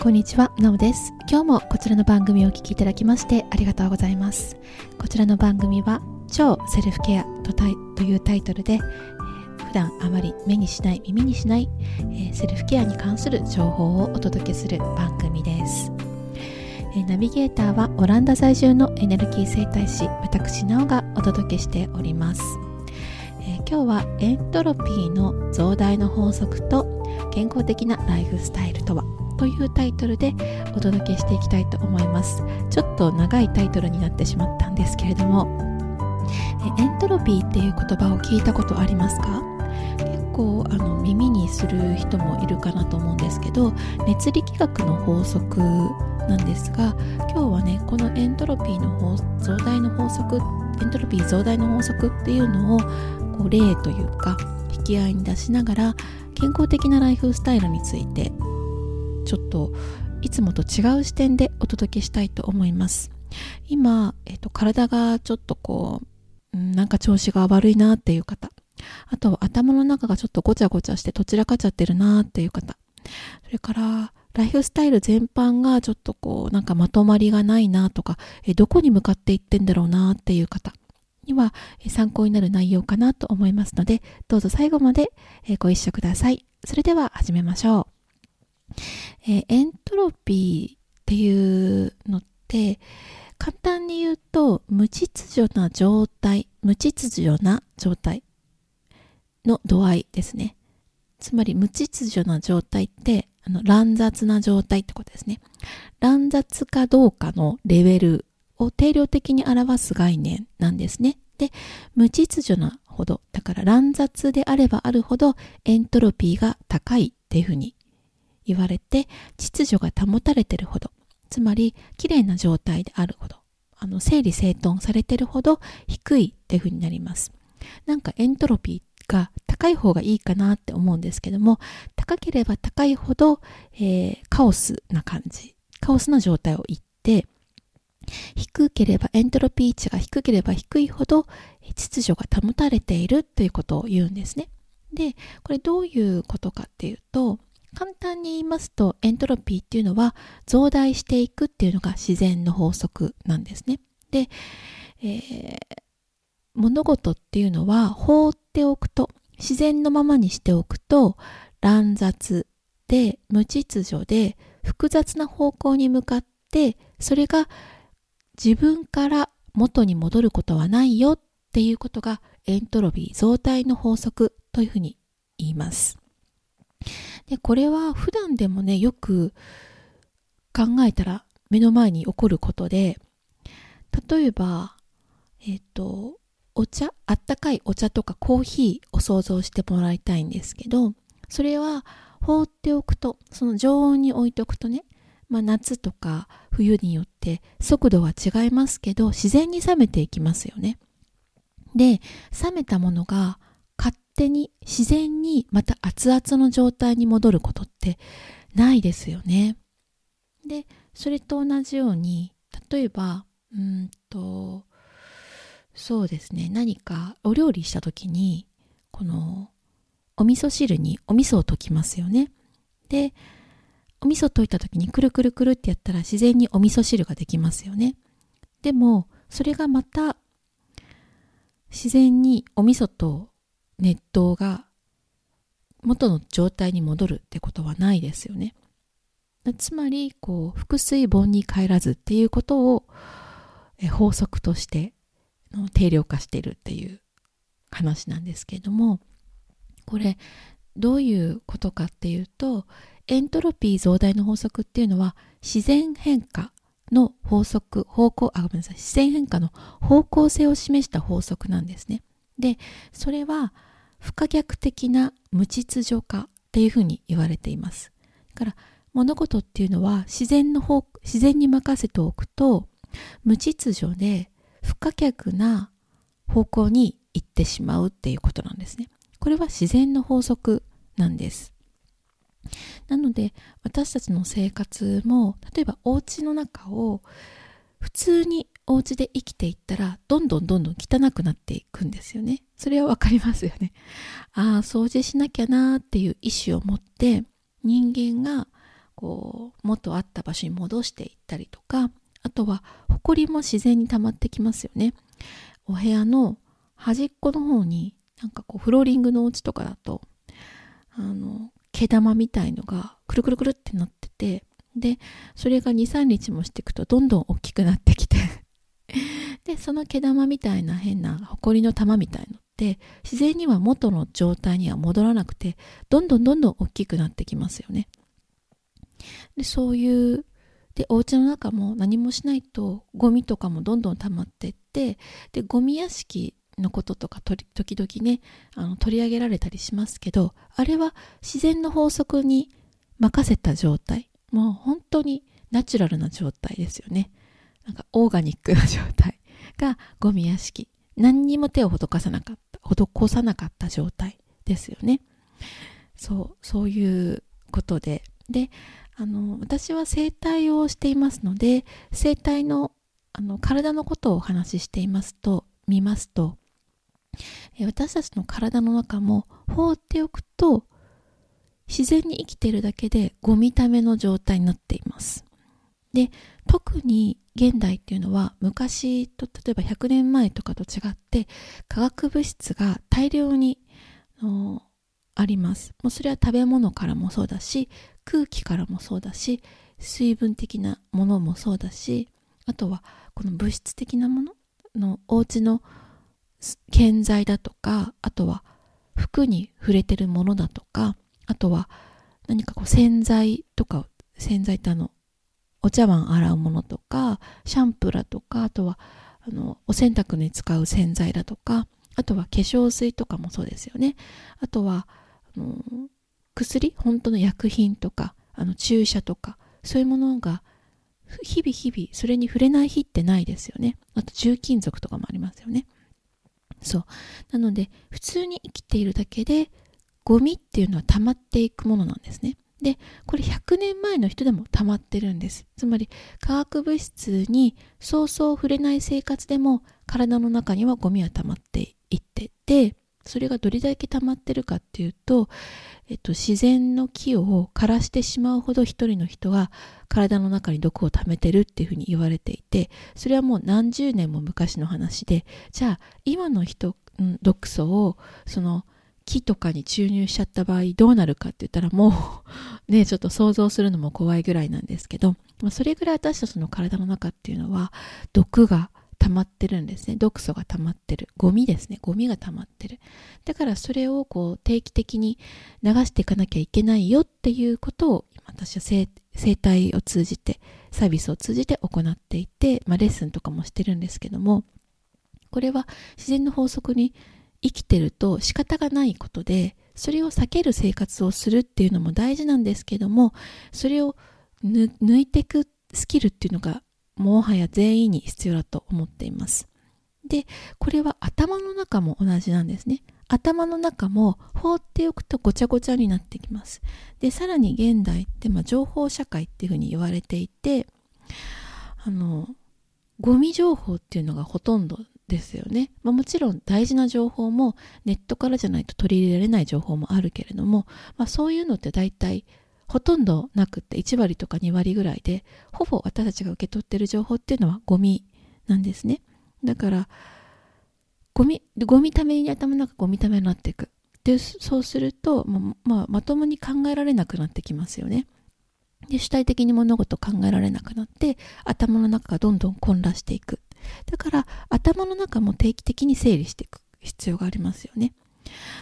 こんにちは、なおです。今日もこちらの番組をお聞きいただきましてありがとうございます。こちらの番組は超セルフケアとというタイトルで、え普段あまり目にしない、耳にしない、えーセルフケアに関する情報をお届けする番組です。えーナビゲーターはオランダ在住のエネルギー生態師、私なおがお届けしております。えー今日はエントロピーの増大の法則と健康的なライフスタイルとはというタイトルでお届けしていきたいと思います。ちょっと長いタイトルになってしまったんですけれども。エントロピーっていう言葉を聞いたことありますか？結構あの耳にする人もいるかなと思うんですけど熱力学の法則なんですが今日はねこのエントロピーの法増大の法則エントロピー増大の法則っていうのをこう例というか引き合いに出しながら健康的なライフスタイルについてちょっといつもと違う視点でお届けしたいと思います。今、えっと体がちょっとこううんなんか調子が悪いなっていう方。あと頭の中がちょっとごちゃごちゃしてどちらかちゃってるなっていう方。それからライフスタイル全般がちょっとこうなんかまとまりがないなとかえどこに向かっていってんだろうなっていう方。には参考になる内容かなと思いますのでどうぞ最後までご一緒ください。それでは始めましょう。えーエントロピーっていうのって簡単に言うと無秩序な状態無秩序な状態の度合いですね。つまり無秩序な状態ってあの乱雑な状態ってことですね。乱雑かどうかのレベルを定量的に表す概念なんですね。で無秩序なほどだから乱雑であればあるほどエントロピーが高いっていうふうに言われて秩序が保たれてるほどつまり綺麗な状態であるほどあの整理整頓されてるほど低いっていう風になります。なんかエントロピーが高い方がいいかなって思うんですけども高ければ高いほど、えーカオスな感じカオスな状態を言って低ければエントロピー値が低ければ低いほどえ秩序が保たれているということを言うんですね。でこれどういうことかっていうと簡単に言いますとエントロピーっていうのは増大していくっていうのが自然の法則なんですね。で、えー物事っていうのは放っておくと自然のままにしておくと乱雑で無秩序で複雑な方向に向かってそれが自分から元に戻ることはないよっていうことがエントロピー増大の法則というふうに言います。でこれは普段でもねよく考えたら目の前に起こることで例えばえっ、とお茶あったかいお茶とかコーヒーを想像してもらいたいんですけどそれは放っておくとその常温に置いておくとねまあ、夏とか冬によって速度は違いますけど自然に冷めていきますよね。で冷めたものが手に自然にまた熱々の状態に戻ることってないですよね。でそれと同じように例えばうんとそうですね何かお料理した時にこのお味噌汁にお味噌を溶きますよね。でお味噌溶いた時にくるくるくるってやったら自然にお味噌汁ができますよね。でもそれがまた自然にお味噌と熱湯が元の状態に戻るってことはないですよね。つまりこう腹水盆に帰らずっていうことを法則として定量化しているっていう話なんですけれどもこれどういうことかっていうとエントロピー増大の法則っていうのは自然変化の法則方向あごめんなさい自然変化の方向性を示した法則なんですねでそれは不可逆的な無秩序化っていうふうに言われています。だから物事っていうのは自然の方自然に任せておくと無秩序で不可逆な方向に行ってしまうっていうことなんですね。これは自然の法則なんです。なので私たちの生活も例えばお家の中を普通にお家で生きていったらどんどんどんどん汚くなっていくんですよね。それはわかりますよね。ああ掃除しなきゃなっていう意思を持って人間がこう元あった場所に戻していったりとかあとは埃も自然に溜まってきますよね。お部屋の端っこの方になんかこうフローリングのお家とかだとあの毛玉みたいのがくるくるくるってなっててでそれが23日もしていくとどんどん大きくなってきて でその毛玉みたいな変な埃の玉みたいのって自然には元の状態には戻らなくてどんどんどんどん大きくなってきますよね。でそういうでお家の中も何もしないとゴミとかもどんどん溜まってってでゴミ屋敷のこととか時々ねあの取り上げられたりしますけどあれは自然の法則に任せた状態。もう本当にナチュラルな状態ですよね。なんかオーガニックな状態がゴミ屋敷。何にも手を施さなかった施さなかった状態ですよね。そうそういうことで。であの私は整体をしていますので整体のあの体のことをお話ししていますと見ますと私たちの体の中も放っておくと自然に生きているだけでゴミための状態になっています。で特に現代っていうのは昔と例えば100年前とかと違って化学物質が大量にあります。もうそれは食べ物からもそうだし空気からもそうだし水分的なものもそうだしあとはこの物質的なもののお家の建材だとかあとは服に触れてるものだとかあとは何かこう洗剤とか洗剤ってあのお茶碗洗うものとかシャンプーだとかあとはあのお洗濯に使う洗剤だとかあとは化粧水とかもそうですよね。あとはあの薬本当の薬品とかあの注射とかそういうものが日々日々それに触れない日ってないですよね。あと重金属とかもありますよね。そう。なので普通に生きているだけでゴミっていうのは溜まっていくものなんですね。でこれ100年前の人でも溜まってるんです。つまり化学物質にそうそう触れない生活でも体の中にはゴミは溜まっていっててそれがどれだけ溜まってるかっていうとえっと、自然の木を枯らしてしまうほど一人の人が体の中に毒を溜めてるっていうふうに言われていてそれはもう何十年も昔の話でじゃあ今の人、うん、毒素をその木とかに注入しちゃった場合どうなるかって言ったらもう ねちょっと想像するのも怖いぐらいなんですけど、まあ、それぐらい私たちの体の中っていうのは毒が溜まってるんですね。毒素が溜まってる。ゴミですね。ゴミが溜まってる。だからそれをこう定期的に流していかなきゃいけないよっていうことを私は生態を通じてサービスを通じて行っていて、まあ、レッスンとかもしてるんですけどもこれは自然の法則に生きてると仕方がないことでそれを避ける生活をするっていうのも大事なんですけどもそれを抜いていくスキルっていうのがもはや全員に必要だと思っています。で、これは頭の中も同じなんですね。頭の中も放っておくとごちゃごちゃになってきます。で、さらに現代って、まあ、情報社会っていうふうに言われていて、あの、ゴミ情報っていうのがほとんどですよね。まあ、もちろん大事な情報もネットからじゃないと取り入れられない情報もあるけれども、まあ、そういうのって大体ほとんどなくって1割とか2割ぐらいでほぼ私たちが受け取ってる情報っていうのはゴミなんですね。だからゴミゴミために頭の中ゴミためになっていく。でそうすると、ままあ、まともに考えられなくなってきますよね。で主体的に物事考えられなくなって頭の中がどんどん混乱していく。だから頭の中も定期的に整理していく必要がありますよね。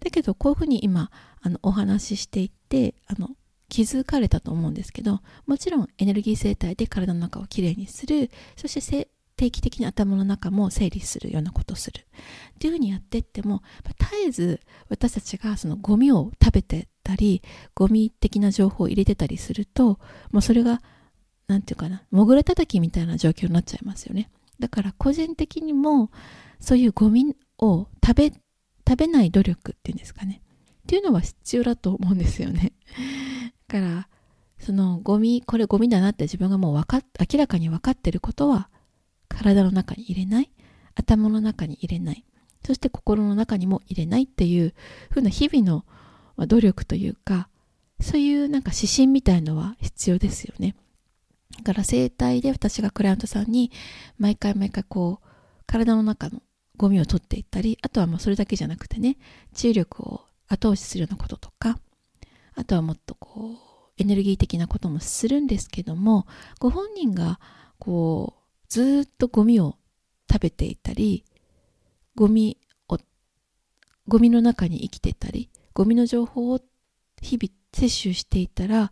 だけどこういうふうに今あのお話ししていってあの気づかれたと思うんですけどもちろんエネルギー生態で体の中をきれいにする。そして定期的に頭の中も整理するようなことをする。っていうふうにやっていっても絶えず私たちがそのゴミを食べてたりゴミ的な情報を入れてたりするともうそれが何て言うかな潜れ叩きみたいな状況になっちゃいますよね。だから個人的にもそういうゴミを食べ食べない努力っていうんですかね。っていうのは必要だと思うんですよね。だからそのゴミこれゴミだなって自分がもう分か明らかに分かってることは体の中に入れない。頭の中に入れない。そして心の中にも入れないっていう風な日々の努力というかそういうなんか指針みたいのは必要ですよね。だから整体で私がクライアントさんに毎回毎回こう体の中のゴミを取っていったり、あとはまあそれだけじゃなくてね、治癒力を後押しするようなこととか、あとはもっとこうエネルギー的なこともするんですけども、ご本人がこうずっとゴミを食べていたり、ゴミを、ゴミの中に生きてたり、ゴミの情報を日々摂取していたら、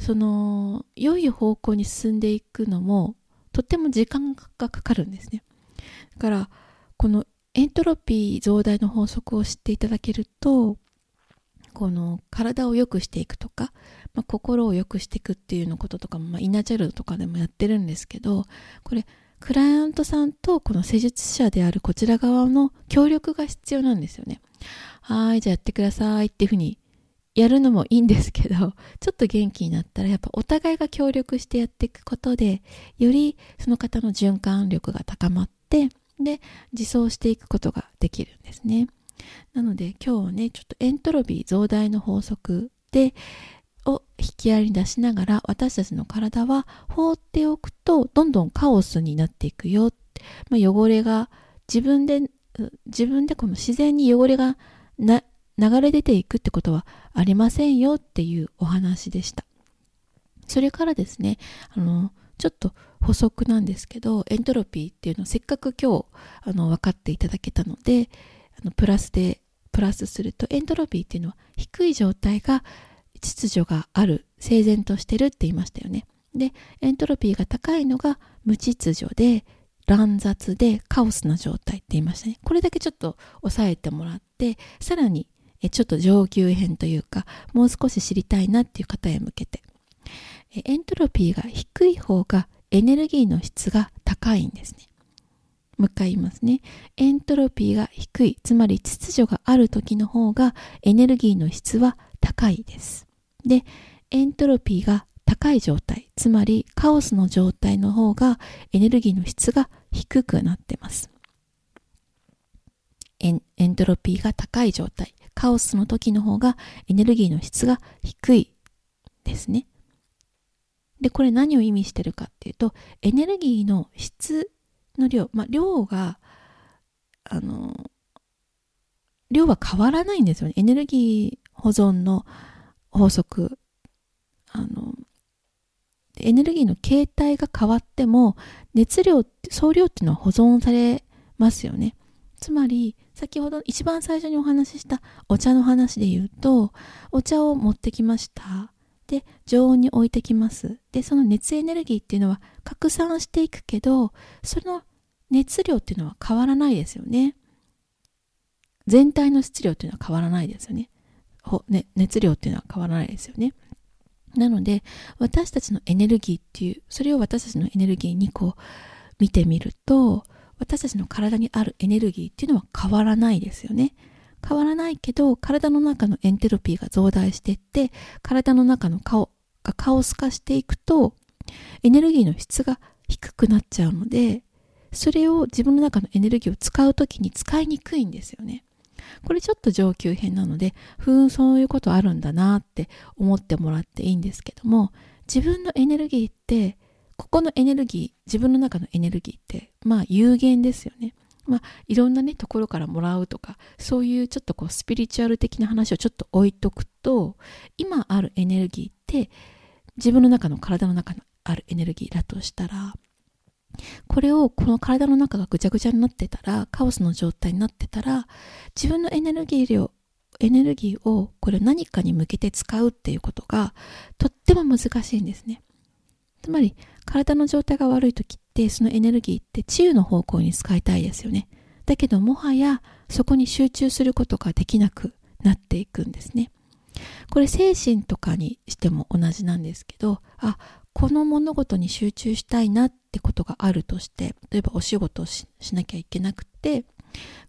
その、良い方向に進んでいくのも、とっても時間がかかるんですね。だから、このエントロピー増大の法則を知っていただけると、この体を良くしていくとか、まあ、心を良くしていくっていうのこととかも、まあ、イナチャルとかでもやってるんですけど、これ、クライアントさんとこの施術者であるこちら側の協力が必要なんですよね。はい、じゃあやってくださいっていうふうにやるのもいいんですけど、ちょっと元気になったらやっぱお互いが協力してやっていくことで、よりその方の循環力が高まって、で、自走していくことができるんですね。なので今日はね、ちょっとエントロピー増大の法則で、を引き合いに出しながら私たちの体は放っておくとどんどんカオスになっていくよ。まあ、汚れが自分で、自分でこの自然に汚れがな流れ出ていくってことはありませんよっていうお話でした。それからですね、あの、ちょっと補足なんですけど、エントロピーっていうのをせっかく今日、あの、分かっていただけたので、あのプラスで、プラスすると、エントロピーっていうのは低い状態が秩序がある、整然としてるって言いましたよね。で、エントロピーが高いのが無秩序で、乱雑でカオスな状態って言いましたね。これだけちょっと押さえてもらって、さらにちょっと上級編というか、もう少し知りたいなっていう方へ向けて。エントロピーが低い方がエネルギーの質が高いんですね。もう一回言いますね。エントロピーが低い、つまり秩序がある時の方がエネルギーの質は高いです。で、エントロピーが高い状態、つまりカオスの状態の方がエネルギーの質が低くなってます。エンエントロピーが高い状態、カオスの時の方がエネルギーの質が低いですね。で、これ何を意味してるかっていうと、エネルギーの質の量、まあ、量が、あの、量は変わらないんですよね。エネルギー保存の法則。あの、エネルギーの形態が変わっても、熱量、総量っていうのは保存されますよね。つまり、先ほど一番最初にお話ししたお茶の話で言うと、お茶を持ってきました。で、常温に置いてきます。で、その熱エネルギーっていうのは拡散していくけど、その熱量っていうのは変わらないですよね。全体の質量っていうのは変わらないですよねほ。ね、熱量っていうのは変わらないですよね。なので、私たちのエネルギーっていう、それを私たちのエネルギーにこう見てみると、私たちの体にあるエネルギーっていうのは変わらないですよね。変わらないけど、体の中のエンテロピーが増大していって、体の中の顔がカオス化していくと、エネルギーの質が低くなっちゃうので、それを自分の中のエネルギーを使うときに使いにくいんですよね。これちょっと上級編なので、ふーん、そういうことあるんだなって思ってもらっていいんですけども、自分のエネルギーって、ここのエネルギー、自分の中のエネルギーって、まあ有限ですよね。まあ、いろんなね、ところからもらうとか、そういうちょっとこう、スピリチュアル的な話をちょっと置いとくと、今あるエネルギーって、自分の中の体の中にあるエネルギーだとしたら、これをこの体の中がぐちゃぐちゃになってたら、カオスの状態になってたら、自分のエネルギー量、エネルギーをこれ何かに向けて使うっていうことがとっても難しいんですね。つまり、体の状態が悪い時って、そのエネルギーって治癒の方向に使いたいですよね。だけど、もはやそこに集中することができなくなっていくんですね。これ精神とかにしても同じなんですけど、あ、この物事に集中したいなってことがあるとして、例えばお仕事をしなきゃいけなくて、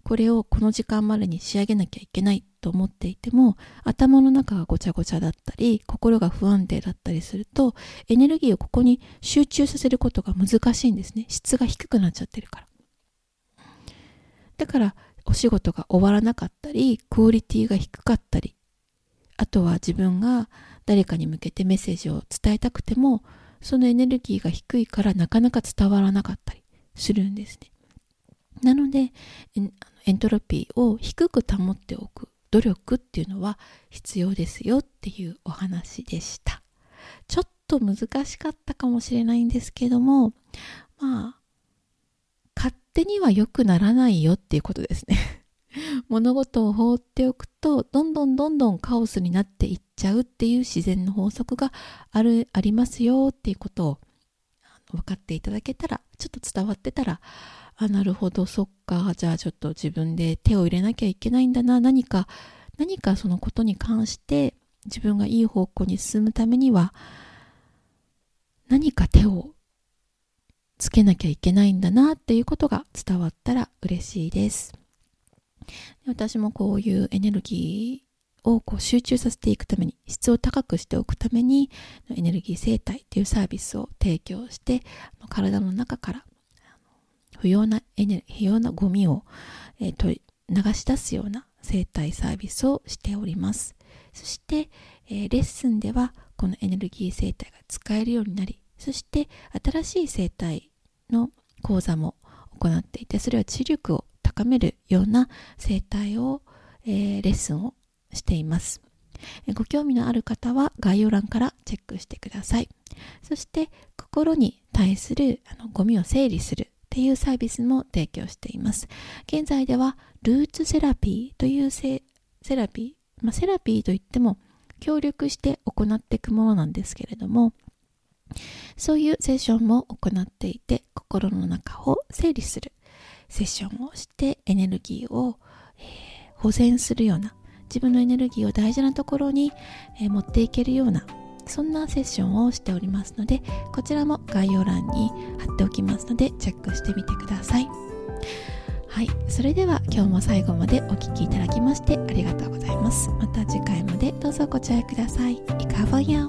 これをこの時間までに仕上げなきゃいけないと思っていても、頭の中がごちゃごちゃだったり、心が不安定だったりすると、エネルギーをここに集中させることが難しいんですね。質が低くなっちゃってるから。だから、お仕事が終わらなかったり、クオリティが低かったり、あとは自分が誰かに向けてメッセージを伝えたくてもそのエネルギーが低いからなかなか伝わらなかったりするんですねなのでエントロピーを低く保っておく努力っていうのは必要ですよっていうお話でした。ちょっと難しかったかもしれないんですけどもまあ勝手には良くならないよっていうことですね。物事を放っておくとどんどんどんどんカオスになっていっちゃうっていう自然の法則があるありますよっていうことを分かっていただけたらちょっと伝わってたらあなるほど。そっか。じゃあちょっと自分で手を入れなきゃいけないんだな。何か何かそのことに関して自分がいい方向に進むためには何か手をつけなきゃいけないんだな。っていうことが伝わったら嬉しいです。私もこういうエネルギーをこう集中させていくために質を高くしておくためにエネルギー生態っていうサービスを提供して体の中から不要なエネ不要なゴミを、えー、取り流し出すような生態サービスをしておりますそして、えー、レッスンではこのエネルギー生態が使えるようになりそして新しい生態の講座も行っていてそれは知力を高めるような生態を、えー、レッスンをしています。ご興味のある方は概要欄からチェックしてください。そして心に対するあのゴミを整理するっていうサービスも提供しています。現在ではルーツセラピーというセラピー、まあ、セラピーといっても協力して行っていくものなんですけれども、そういうセッションも行っていて心の中を整理するセッションをしてエネルギーを、えー、保全するような自分のエネルギーを大事なところに、えー、持っていけるようなそんなセッションをしておりますのでこちらも概要欄に貼っておきますのでチェックしてみてください。はい。それでは今日も最後までお聴きいただきましてありがとうございます。また次回までどうぞご注意ください。いかばや